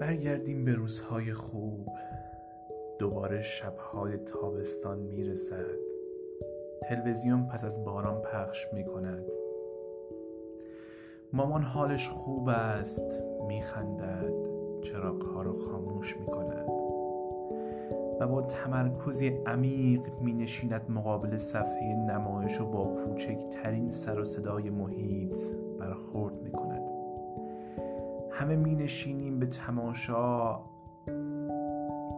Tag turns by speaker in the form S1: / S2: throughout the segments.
S1: برگردیم به روزهای خوب. دوباره شبهای تابستان می‌رسد. تلویزیون پس از باران پخش می‌کند. مامان حالش خوب است میخندد چراغها رو خاموش می‌کند. و با تمرکزی عمیق می نشیند مقابل صفحه نمایش و با کوچکترین سر و صدای محیط برخورد می کند همه می نشینیم به تماشا.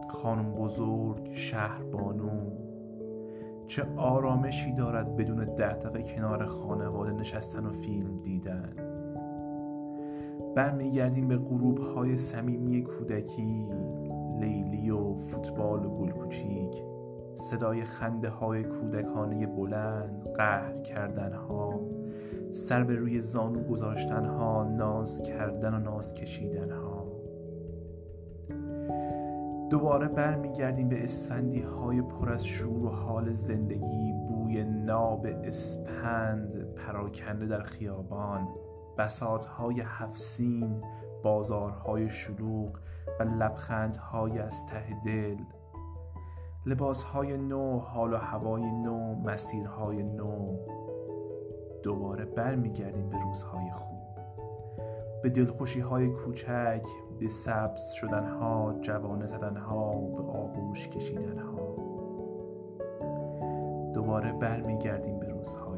S1: خانم بزرگ شهر بانو. چه آرامشی دارد بدون دقدقه کنار خانواده نشستن و فیلم دیدن. برمیگردیم به غروب های صمیمی کودکی لیلی و فوتبال و گل کوچیک صدای خنده های کودکانه بلند قهر کردن ها سر به روی زانو گذاشتن ها ناز کردن و ناز کشیدن ها دوباره برمیگردیم به اسفندی های پر از شور و حال زندگی بوی ناب اسپند پراکنده در خیابان. بساط های هفسین بازارهای شلوغ و لبخندهای از ته دل. لباسهای نو حال و هوای نو مسیرهای نو. دوباره برمیگردیم به روزهای خوب. به دلخوشی های کوچک به سبز شدن ها جوانه زدن ها به آغوش کشیدن ها دوباره برمیگردیم به روزها.